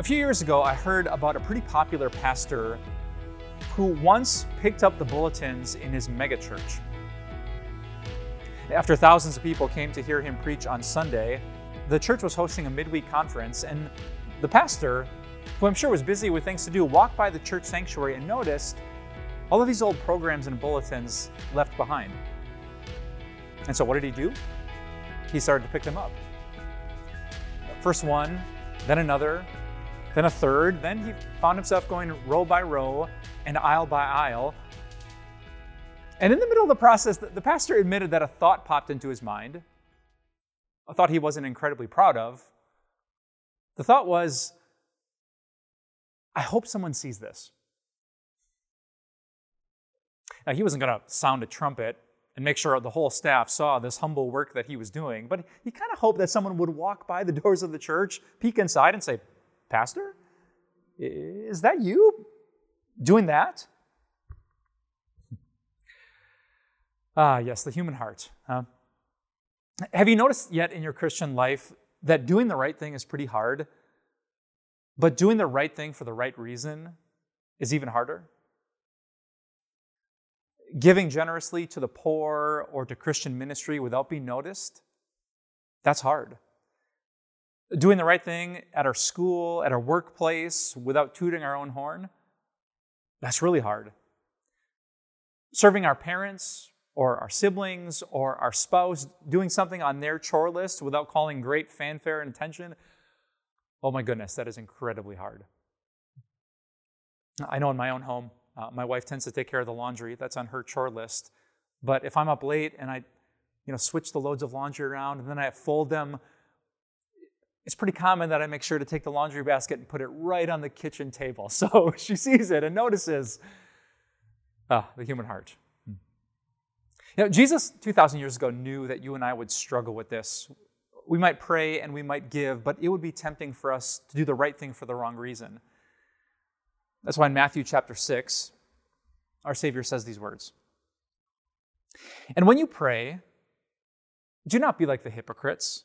A few years ago, I heard about a pretty popular pastor who once picked up the bulletins in his megachurch. After thousands of people came to hear him preach on Sunday, the church was hosting a midweek conference, and the pastor, who I'm sure was busy with things to do, walked by the church sanctuary and noticed all of these old programs and bulletins left behind. And so, what did he do? He started to pick them up. First one, then another, then a third. Then he found himself going row by row and aisle by aisle. And in the middle of the process, the pastor admitted that a thought popped into his mind, a thought he wasn't incredibly proud of. The thought was, I hope someone sees this. Now, he wasn't going to sound a trumpet and make sure the whole staff saw this humble work that he was doing, but he kind of hoped that someone would walk by the doors of the church, peek inside, and say, Pastor, is that you doing that? Ah, yes, the human heart. Huh? Have you noticed yet in your Christian life that doing the right thing is pretty hard, but doing the right thing for the right reason is even harder? Giving generously to the poor or to Christian ministry without being noticed, that's hard doing the right thing at our school, at our workplace, without tooting our own horn, that's really hard. Serving our parents or our siblings or our spouse, doing something on their chore list without calling great fanfare and attention, oh my goodness, that is incredibly hard. I know in my own home, uh, my wife tends to take care of the laundry. That's on her chore list. But if I'm up late and I, you know, switch the loads of laundry around and then I fold them it's pretty common that I make sure to take the laundry basket and put it right on the kitchen table. So she sees it and notices ah, the human heart. Hmm. Know, Jesus, 2,000 years ago, knew that you and I would struggle with this. We might pray and we might give, but it would be tempting for us to do the right thing for the wrong reason. That's why in Matthew chapter 6, our Savior says these words And when you pray, do not be like the hypocrites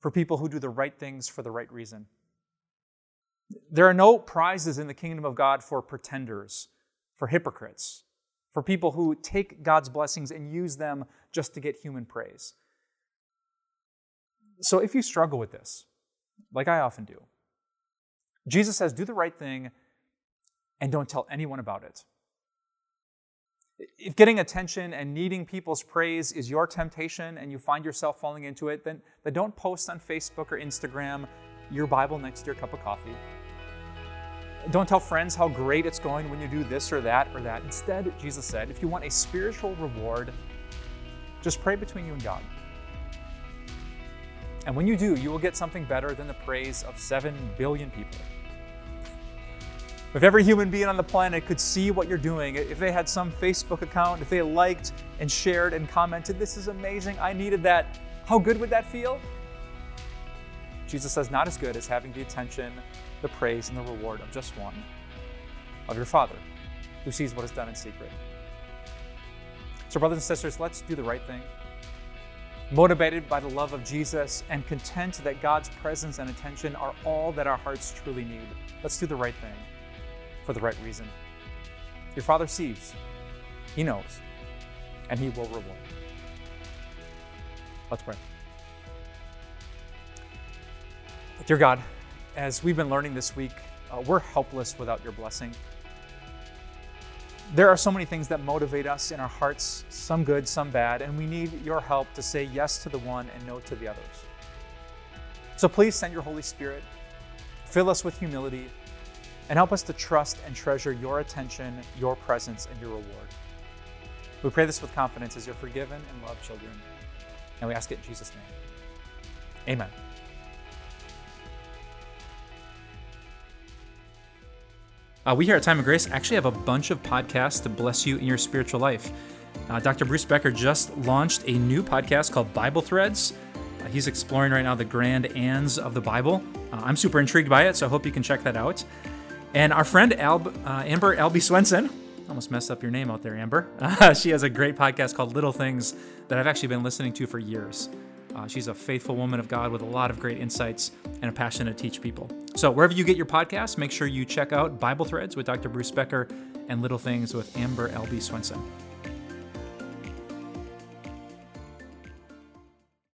for people who do the right things for the right reason. There are no prizes in the kingdom of God for pretenders, for hypocrites, for people who take God's blessings and use them just to get human praise. So if you struggle with this, like I often do, Jesus says, do the right thing and don't tell anyone about it. If getting attention and needing people's praise is your temptation and you find yourself falling into it, then, then don't post on Facebook or Instagram your Bible next to your cup of coffee. Don't tell friends how great it's going when you do this or that or that. Instead, Jesus said, if you want a spiritual reward, just pray between you and God. And when you do, you will get something better than the praise of 7 billion people. If every human being on the planet could see what you're doing, if they had some Facebook account, if they liked and shared and commented, this is amazing, I needed that, how good would that feel? Jesus says, not as good as having the attention, the praise, and the reward of just one, of your Father, who sees what is done in secret. So, brothers and sisters, let's do the right thing. Motivated by the love of Jesus and content that God's presence and attention are all that our hearts truly need. Let's do the right thing for the right reason. Your Father sees, He knows, and He will reward. Let's pray. Dear God, as we've been learning this week, uh, we're helpless without your blessing. There are so many things that motivate us in our hearts, some good, some bad, and we need your help to say yes to the one and no to the others. So please send your Holy Spirit, fill us with humility, and help us to trust and treasure your attention, your presence, and your reward. We pray this with confidence as your forgiven and loved children. And we ask it in Jesus' name. Amen. Uh, we here at Time of Grace actually have a bunch of podcasts to bless you in your spiritual life. Uh, Dr. Bruce Becker just launched a new podcast called Bible Threads. Uh, he's exploring right now the grand ands of the Bible. Uh, I'm super intrigued by it, so I hope you can check that out. And our friend Alb, uh, Amber Albee Swenson, almost messed up your name out there, Amber. she has a great podcast called Little Things that I've actually been listening to for years. Uh, she's a faithful woman of God with a lot of great insights and a passion to teach people. So, wherever you get your podcasts, make sure you check out Bible Threads with Dr. Bruce Becker and Little Things with Amber Albee Swenson.